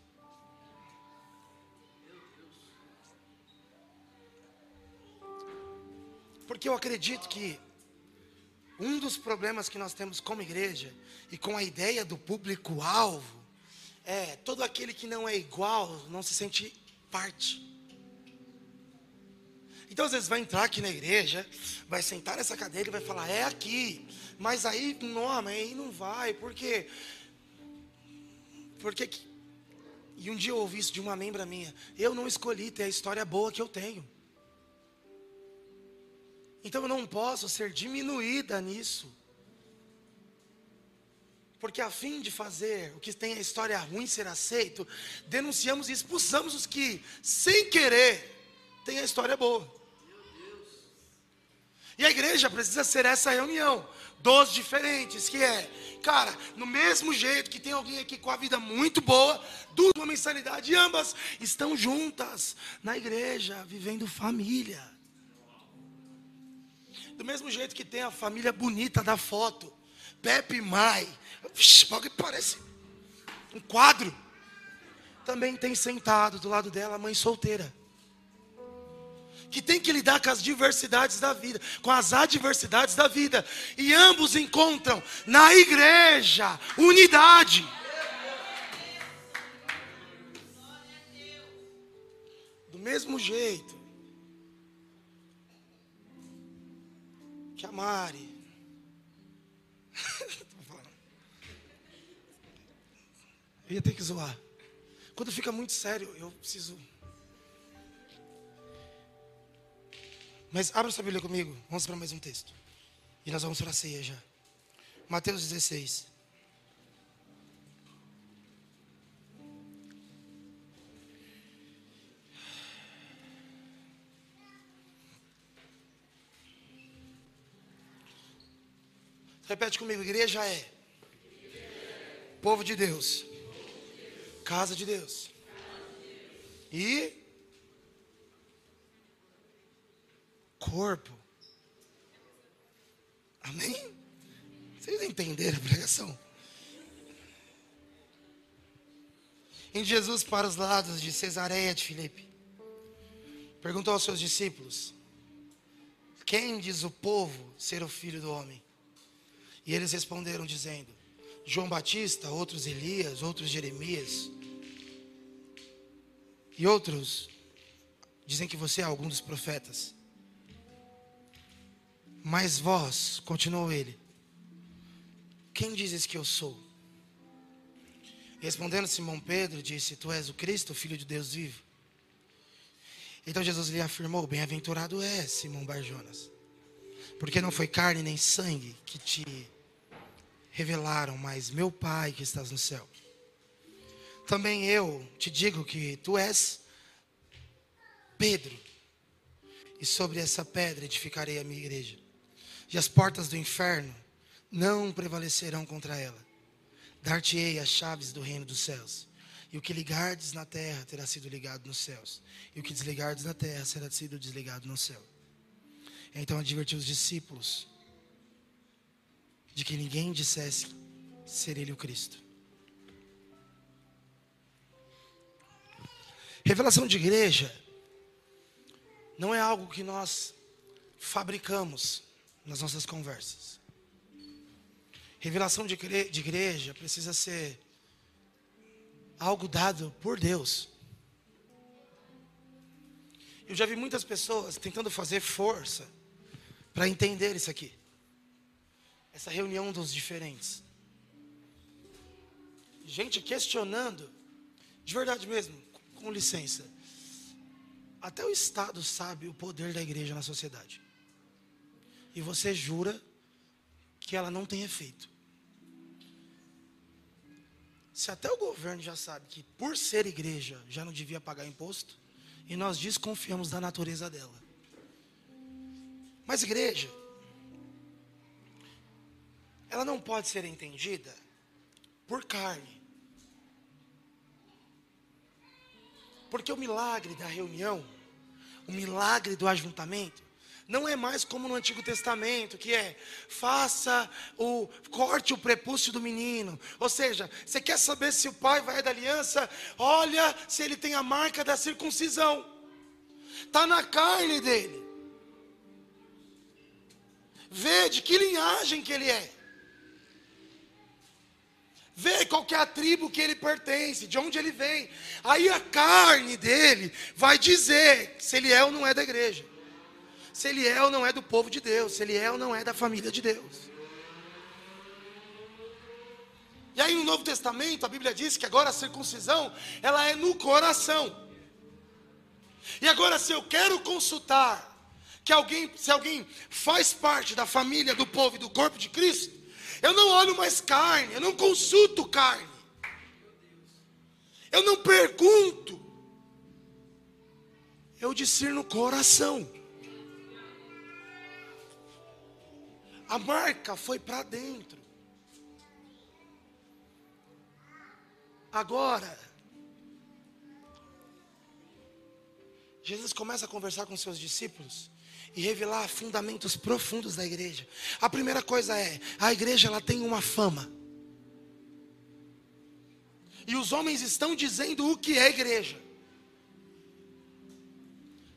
Porque eu acredito que um dos problemas que nós temos como igreja e com a ideia do público-alvo é todo aquele que não é igual não se sente parte. Então às vezes vai entrar aqui na igreja, vai sentar nessa cadeira e vai falar, é aqui. Mas aí, não, aí não vai, porque. Porque. E um dia eu ouvi isso de uma membra minha. Eu não escolhi ter a história boa que eu tenho. Então eu não posso ser diminuída nisso. Porque a fim de fazer o que tem a história ruim ser aceito, denunciamos e expulsamos os que, sem querer, têm a história boa. E a igreja precisa ser essa reunião dos diferentes, que é, cara, no mesmo jeito que tem alguém aqui com a vida muito boa, dupla mensalidade, e ambas estão juntas na igreja, vivendo família. Do mesmo jeito que tem a família bonita da foto, Pepe e Mai, Vixe, parece um quadro. Também tem sentado do lado dela a mãe solteira que tem que lidar com as diversidades da vida, com as adversidades da vida, e ambos encontram na igreja unidade. Do mesmo jeito que. Eu ia ter que zoar. Quando fica muito sério, eu preciso Mas abra sua Bíblia comigo. Vamos para mais um texto. E nós vamos para a ceia já. Mateus 16. Repete comigo, igreja é povo de Deus, casa de Deus. E corpo. Amém? Vocês entenderam a pregação? Em Jesus para os lados de Cesareia de Filipe, perguntou aos seus discípulos: Quem diz o povo ser o filho do homem? E eles responderam dizendo: João Batista, outros Elias, outros Jeremias. E outros dizem que você é algum dos profetas. Mas vós, continuou ele, quem dizes que eu sou? Respondendo Simão Pedro, disse: Tu és o Cristo, Filho de Deus vivo. Então Jesus lhe afirmou: Bem-aventurado é Simão Barjonas, porque não foi carne nem sangue que te revelaram, mas meu Pai que estás no céu. Também eu te digo que tu és Pedro, e sobre essa pedra edificarei a minha igreja e as portas do inferno não prevalecerão contra ela. Dar-te-ei as chaves do reino dos céus. E o que ligardes na terra terá sido ligado nos céus. E o que desligardes na terra será sido desligado no céu. Então advertiu os discípulos de que ninguém dissesse ser ele o Cristo. Revelação de igreja não é algo que nós fabricamos nas nossas conversas. Revelação de igreja precisa ser algo dado por Deus. Eu já vi muitas pessoas tentando fazer força para entender isso aqui. Essa reunião dos diferentes. Gente questionando, de verdade mesmo, com licença. Até o Estado sabe o poder da igreja na sociedade e você jura que ela não tem efeito. Se até o governo já sabe que por ser igreja já não devia pagar imposto, e nós desconfiamos da natureza dela. Mas igreja, ela não pode ser entendida por carne. Porque o milagre da reunião, o milagre do ajuntamento, não é mais como no Antigo Testamento, que é faça o corte o prepúcio do menino. Ou seja, você quer saber se o pai vai da aliança? Olha se ele tem a marca da circuncisão. Está na carne dele. Vê de que linhagem que ele é. Vê qual é a tribo que ele pertence, de onde ele vem. Aí a carne dele vai dizer se ele é ou não é da igreja se ele é ou não é do povo de Deus, se ele é ou não é da família de Deus. E aí no Novo Testamento a Bíblia diz que agora a circuncisão, ela é no coração. E agora se eu quero consultar que alguém, se alguém faz parte da família, do povo e do corpo de Cristo, eu não olho mais carne, eu não consulto carne. Eu não pergunto. Eu discerno coração. A marca foi para dentro. Agora, Jesus começa a conversar com seus discípulos e revelar fundamentos profundos da igreja. A primeira coisa é, a igreja ela tem uma fama. E os homens estão dizendo o que é igreja.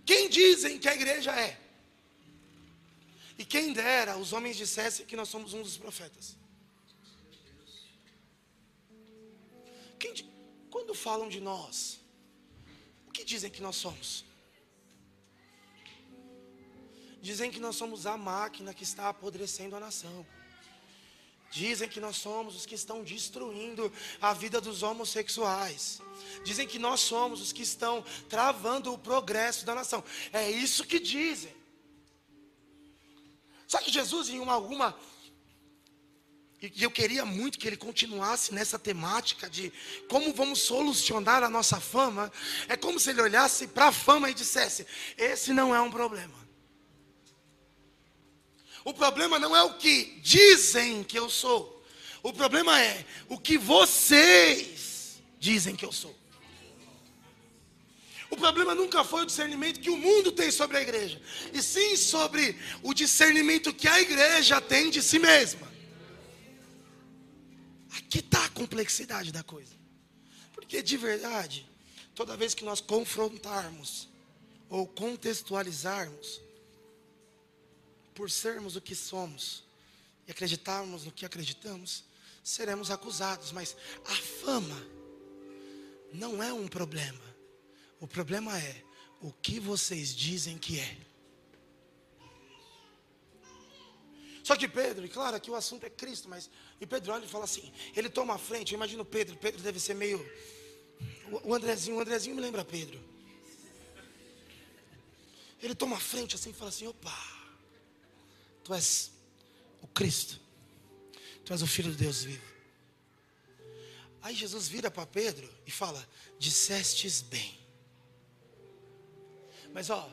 Quem dizem que a igreja é? E quem dera os homens dissessem que nós somos um dos profetas. Quem, quando falam de nós, o que dizem que nós somos? Dizem que nós somos a máquina que está apodrecendo a nação. Dizem que nós somos os que estão destruindo a vida dos homossexuais. Dizem que nós somos os que estão travando o progresso da nação. É isso que dizem. Só que Jesus, em uma alguma. E eu queria muito que ele continuasse nessa temática de como vamos solucionar a nossa fama. É como se ele olhasse para a fama e dissesse: Esse não é um problema. O problema não é o que dizem que eu sou. O problema é o que vocês dizem que eu sou. O problema nunca foi o discernimento que o mundo tem sobre a igreja, e sim sobre o discernimento que a igreja tem de si mesma. Aqui está a complexidade da coisa. Porque de verdade, toda vez que nós confrontarmos ou contextualizarmos, por sermos o que somos e acreditarmos no que acreditamos, seremos acusados. Mas a fama não é um problema. O problema é o que vocês dizem que é. Só que Pedro, e claro, aqui o assunto é Cristo, mas e Pedro olha e fala assim, ele toma a frente, eu imagino Pedro, Pedro deve ser meio o Andrezinho, o Andrezinho me lembra Pedro. Ele toma a frente assim e fala assim: opa, tu és o Cristo, tu és o Filho de Deus vivo. Aí Jesus vira para Pedro e fala: dissestes bem. Mas ó,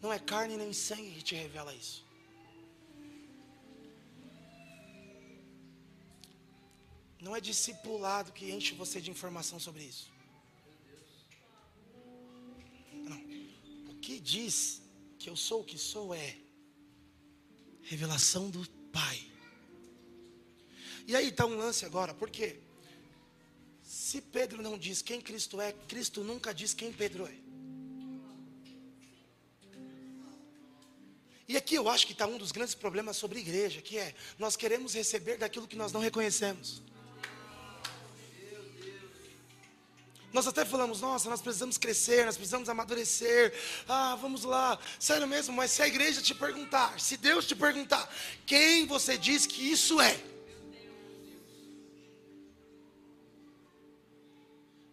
não é carne nem sangue que te revela isso. Não é discipulado que enche você de informação sobre isso. Não. O que diz que eu sou o que sou é revelação do Pai. E aí está um lance agora, porque se Pedro não diz quem Cristo é, Cristo nunca diz quem Pedro é. E aqui eu acho que está um dos grandes problemas sobre igreja, que é nós queremos receber daquilo que nós não reconhecemos. Nós até falamos, nossa, nós precisamos crescer, nós precisamos amadurecer. Ah, vamos lá. Sério mesmo, mas se a igreja te perguntar, se Deus te perguntar, quem você diz que isso é?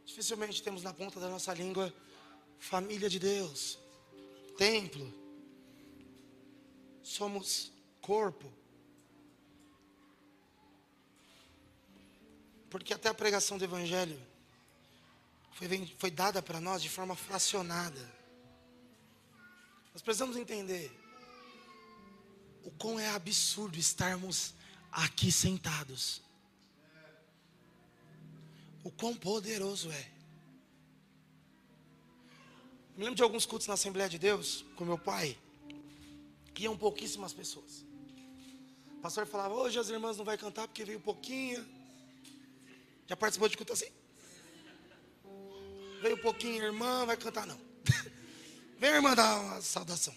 Dificilmente temos na ponta da nossa língua família de Deus, templo somos corpo. Porque até a pregação do Evangelho foi, foi dada para nós de forma fracionada. Nós precisamos entender o quão é absurdo estarmos aqui sentados. O quão poderoso é. Me lembro de alguns cultos na Assembleia de Deus com meu pai, que iam pouquíssimas pessoas. O pastor falava: hoje as irmãs não vai cantar porque veio pouquinho. Já participou de culto assim? Veio pouquinho, irmã, vai cantar não. Vem irmã dar uma saudação.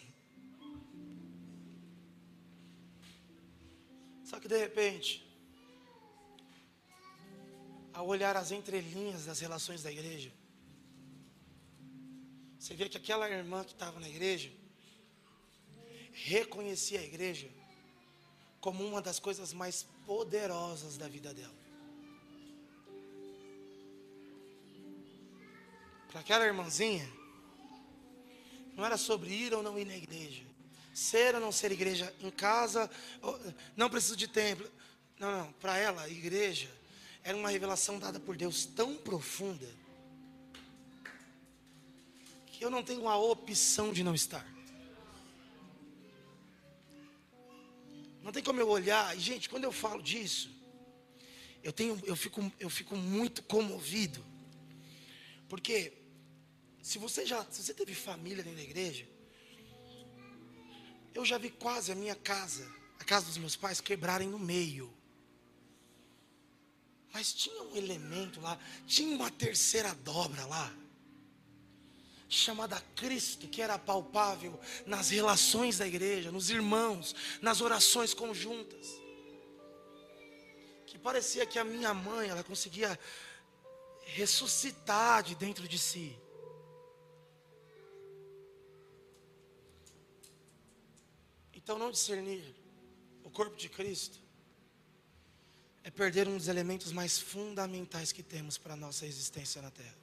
Só que de repente, ao olhar as entrelinhas das relações da igreja, você vê que aquela irmã que estava na igreja reconhecia a igreja como uma das coisas mais poderosas da vida dela. Para aquela irmãzinha, não era sobre ir ou não ir na igreja, ser ou não ser igreja em casa, não preciso de templo. Não, não, para ela, a igreja era uma revelação dada por Deus tão profunda que eu não tenho a opção de não estar. Não tem como eu olhar, e gente, quando eu falo disso, eu tenho, eu fico, eu fico muito comovido, porque se você já, se você teve família dentro da igreja, eu já vi quase a minha casa, a casa dos meus pais, quebrarem no meio. Mas tinha um elemento lá, tinha uma terceira dobra lá, chamada Cristo, que era palpável nas relações da igreja, nos irmãos, nas orações conjuntas. Que parecia que a minha mãe, ela conseguia ressuscitar de dentro de si. Então, não discernir o corpo de Cristo é perder um dos elementos mais fundamentais que temos para a nossa existência na Terra.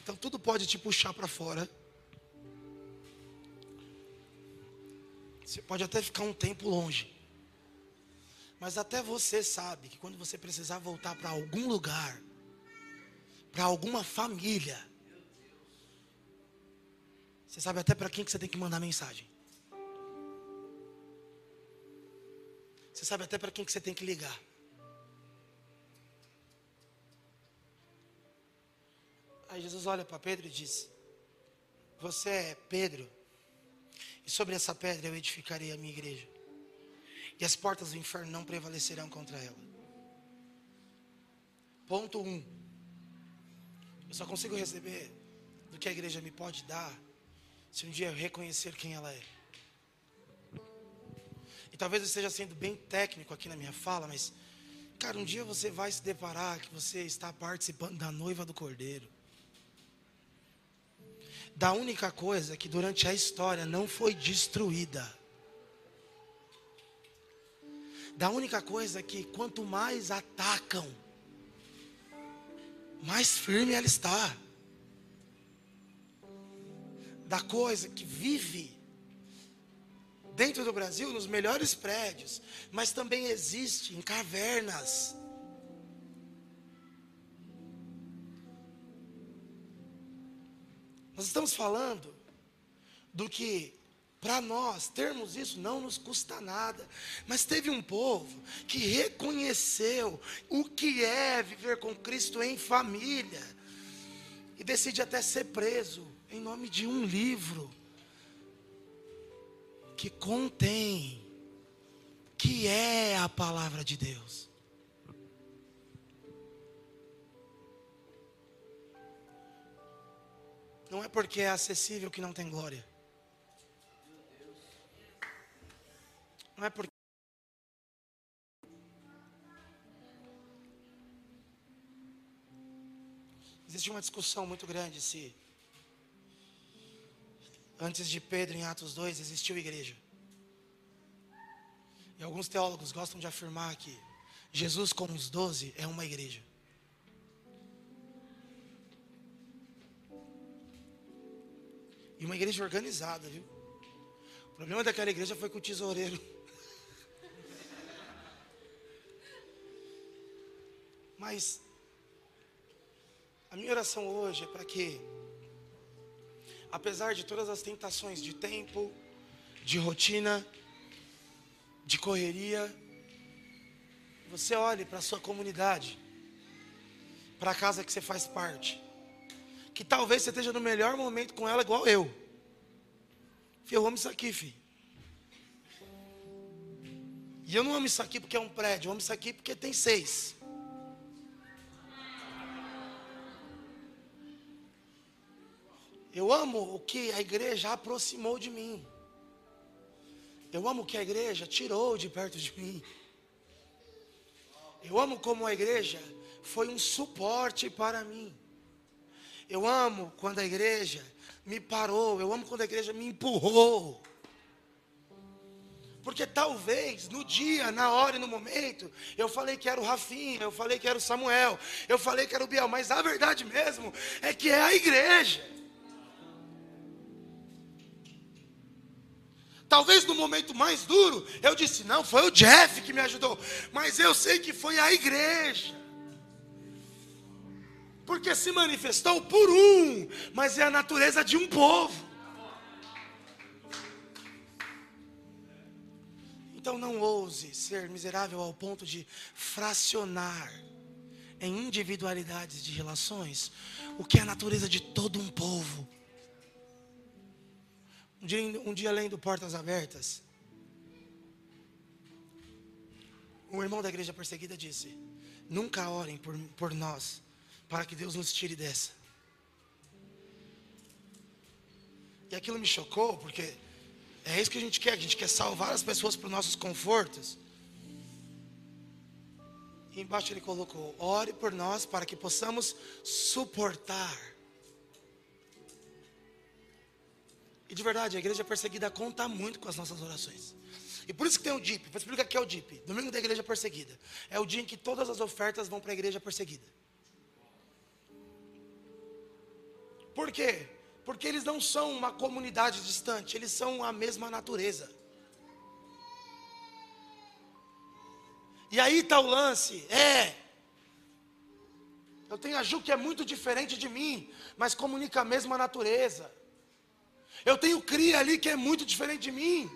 Então, tudo pode te puxar para fora. Você pode até ficar um tempo longe. Mas até você sabe que quando você precisar voltar para algum lugar, para alguma família. Você sabe até para quem que você tem que mandar mensagem. Você sabe até para quem que você tem que ligar. Aí Jesus olha para Pedro e diz: Você é Pedro, e sobre essa pedra eu edificarei a minha igreja, e as portas do inferno não prevalecerão contra ela. Ponto 1. Um. Eu só consigo receber do que a igreja me pode dar se um dia eu reconhecer quem ela é. E talvez eu esteja sendo bem técnico aqui na minha fala, mas, cara, um dia você vai se deparar que você está participando da noiva do cordeiro. Da única coisa que durante a história não foi destruída. Da única coisa que quanto mais atacam, mais firme ela está. Da coisa que vive dentro do Brasil nos melhores prédios, mas também existe em cavernas. Nós estamos falando do que para nós termos isso não nos custa nada. Mas teve um povo que reconheceu o que é viver com Cristo em família e decide até ser preso em nome de um livro que contém que é a palavra de Deus. Não é porque é acessível que não tem glória. Não é porque. Existe uma discussão muito grande se antes de Pedro em Atos 2 existiu igreja. E alguns teólogos gostam de afirmar que Jesus com os doze é uma igreja. E uma igreja organizada, viu? O problema daquela igreja foi que o tesoureiro Mas a minha oração hoje é para que, apesar de todas as tentações de tempo, de rotina, de correria, você olhe para a sua comunidade, para a casa que você faz parte, que talvez você esteja no melhor momento com ela, igual eu. Eu amo isso aqui, filho. E eu não amo isso aqui porque é um prédio, eu amo isso aqui porque tem seis. Eu amo o que a igreja aproximou de mim. Eu amo o que a igreja tirou de perto de mim. Eu amo como a igreja foi um suporte para mim. Eu amo quando a igreja me parou. Eu amo quando a igreja me empurrou. Porque talvez no dia, na hora e no momento, eu falei que era o Rafinha, eu falei que era o Samuel, eu falei que era o Biel, mas a verdade mesmo é que é a igreja. Talvez no momento mais duro, eu disse: não, foi o Jeff que me ajudou. Mas eu sei que foi a igreja. Porque se manifestou por um, mas é a natureza de um povo. Então não ouse ser miserável ao ponto de fracionar em individualidades de relações o que é a natureza de todo um povo. Um dia, um dia lendo Portas Abertas, um irmão da igreja perseguida disse: Nunca orem por, por nós, para que Deus nos tire dessa. E aquilo me chocou, porque é isso que a gente quer, a gente quer salvar as pessoas para os nossos confortos. E embaixo ele colocou: ore por nós para que possamos suportar E de verdade, a igreja perseguida conta muito com as nossas orações. E por isso que tem o DIP. Vou explicar o que é o DIP. Domingo da igreja perseguida. É o dia em que todas as ofertas vão para a igreja perseguida. Por quê? Porque eles não são uma comunidade distante, eles são a mesma natureza. E aí está o lance, é. Eu tenho a Ju que é muito diferente de mim, mas comunica a mesma natureza. Eu tenho cria ali que é muito diferente de mim,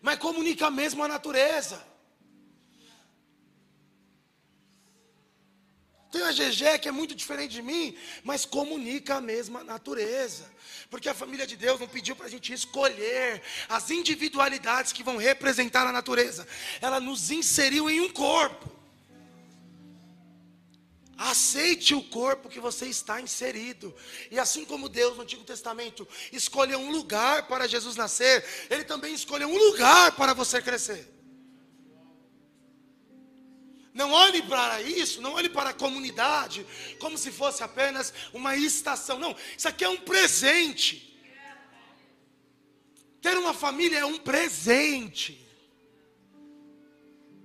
mas comunica a mesma natureza. Tenho a GG que é muito diferente de mim, mas comunica a mesma natureza. Porque a família de Deus não pediu para a gente escolher as individualidades que vão representar a natureza. Ela nos inseriu em um corpo. Aceite o corpo que você está inserido. E assim como Deus no Antigo Testamento escolheu um lugar para Jesus nascer, Ele também escolheu um lugar para você crescer. Não olhe para isso, não olhe para a comunidade como se fosse apenas uma estação. Não, isso aqui é um presente. Ter uma família é um presente.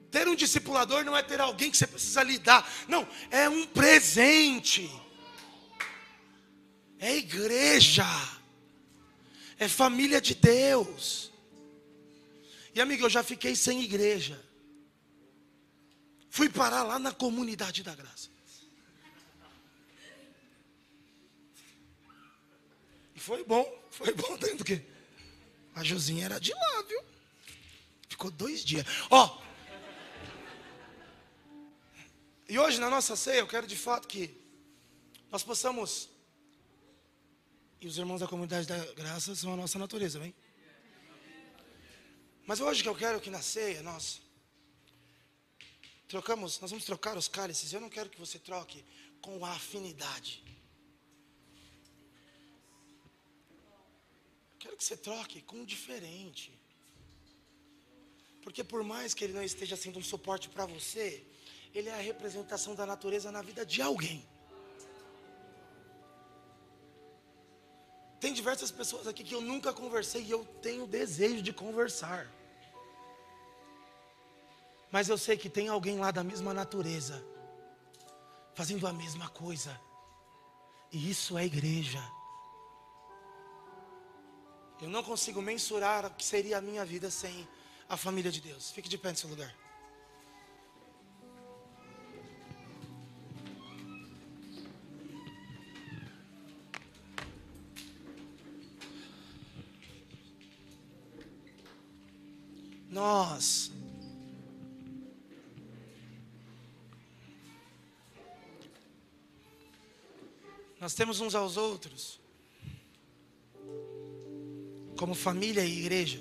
Ter um discipulador não é ter alguém que você precisa lidar. Não, é um presente. É igreja. É família de Deus. E amigo, eu já fiquei sem igreja. Fui parar lá na comunidade da graça. E foi bom, foi bom dentro quê? A Josinha era de lá, viu? Ficou dois dias. Ó, oh, e hoje na nossa ceia eu quero de fato que nós possamos, e os irmãos da comunidade da graça são a nossa natureza, vem? Mas hoje que eu quero que na ceia nós trocamos, nós vamos trocar os cálices. Eu não quero que você troque com a afinidade. Eu quero que você troque com o diferente. Porque por mais que ele não esteja sendo um suporte para você, ele é a representação da natureza na vida de alguém. Tem diversas pessoas aqui que eu nunca conversei e eu tenho desejo de conversar. Mas eu sei que tem alguém lá da mesma natureza, fazendo a mesma coisa. E isso é igreja. Eu não consigo mensurar o que seria a minha vida sem a família de Deus. Fique de pé no seu lugar. Nós Nós temos uns aos outros como família e igreja.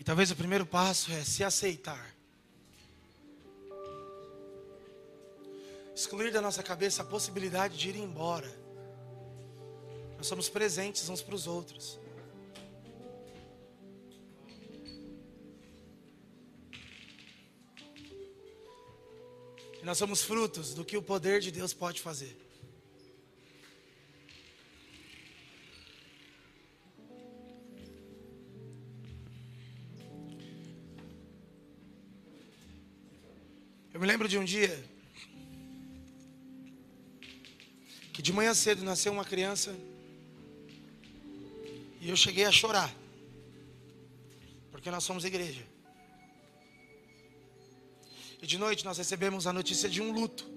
E talvez o primeiro passo é se aceitar. Excluir da nossa cabeça a possibilidade de ir embora. Nós somos presentes uns para os outros. Nós somos frutos do que o poder de Deus pode fazer. Eu me lembro de um dia que de manhã cedo nasceu uma criança e eu cheguei a chorar, porque nós somos igreja. E de noite nós recebemos a notícia de um luto.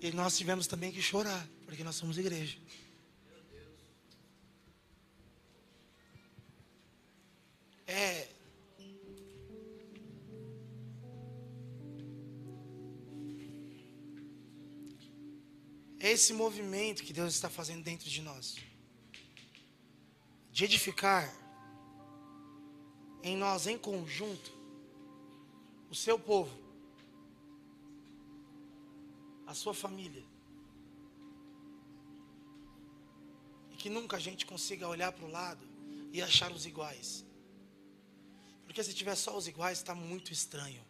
E nós tivemos também que chorar, porque nós somos igreja. É. É esse movimento que Deus está fazendo dentro de nós. De edificar em nós em conjunto o seu povo, a sua família. E que nunca a gente consiga olhar para o lado e achar os iguais. Porque se tiver só os iguais, está muito estranho.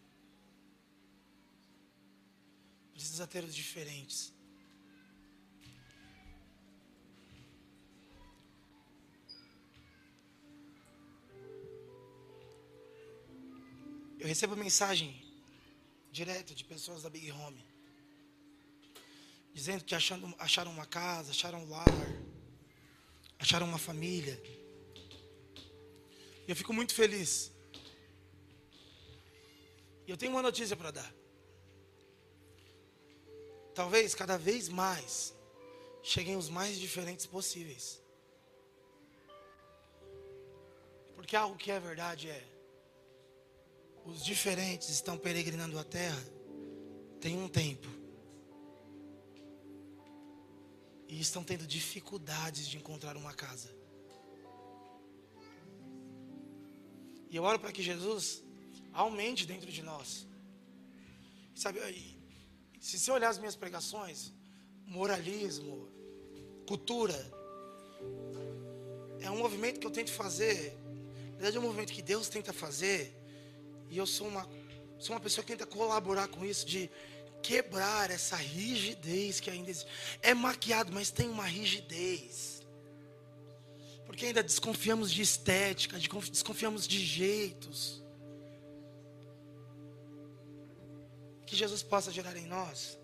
Precisa ter os diferentes. Eu recebo mensagem direto de pessoas da Big Home. Dizendo que achando, acharam uma casa, acharam um lar, acharam uma família. E eu fico muito feliz. E eu tenho uma notícia para dar. Talvez cada vez mais cheguem os mais diferentes possíveis. Porque algo que é verdade é os diferentes estão peregrinando a terra tem um tempo. E estão tendo dificuldades de encontrar uma casa. E eu oro para que Jesus aumente dentro de nós. Sabe, se você olhar as minhas pregações, moralismo, cultura, é um movimento que eu tento fazer. Na verdade, é um movimento que Deus tenta fazer e eu sou uma, sou uma pessoa que tenta colaborar com isso, de quebrar essa rigidez que ainda existe. É maquiado, mas tem uma rigidez. Porque ainda desconfiamos de estética, desconfiamos de jeitos. Que Jesus possa gerar em nós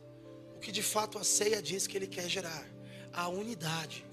o que de fato a ceia diz que Ele quer gerar: a unidade.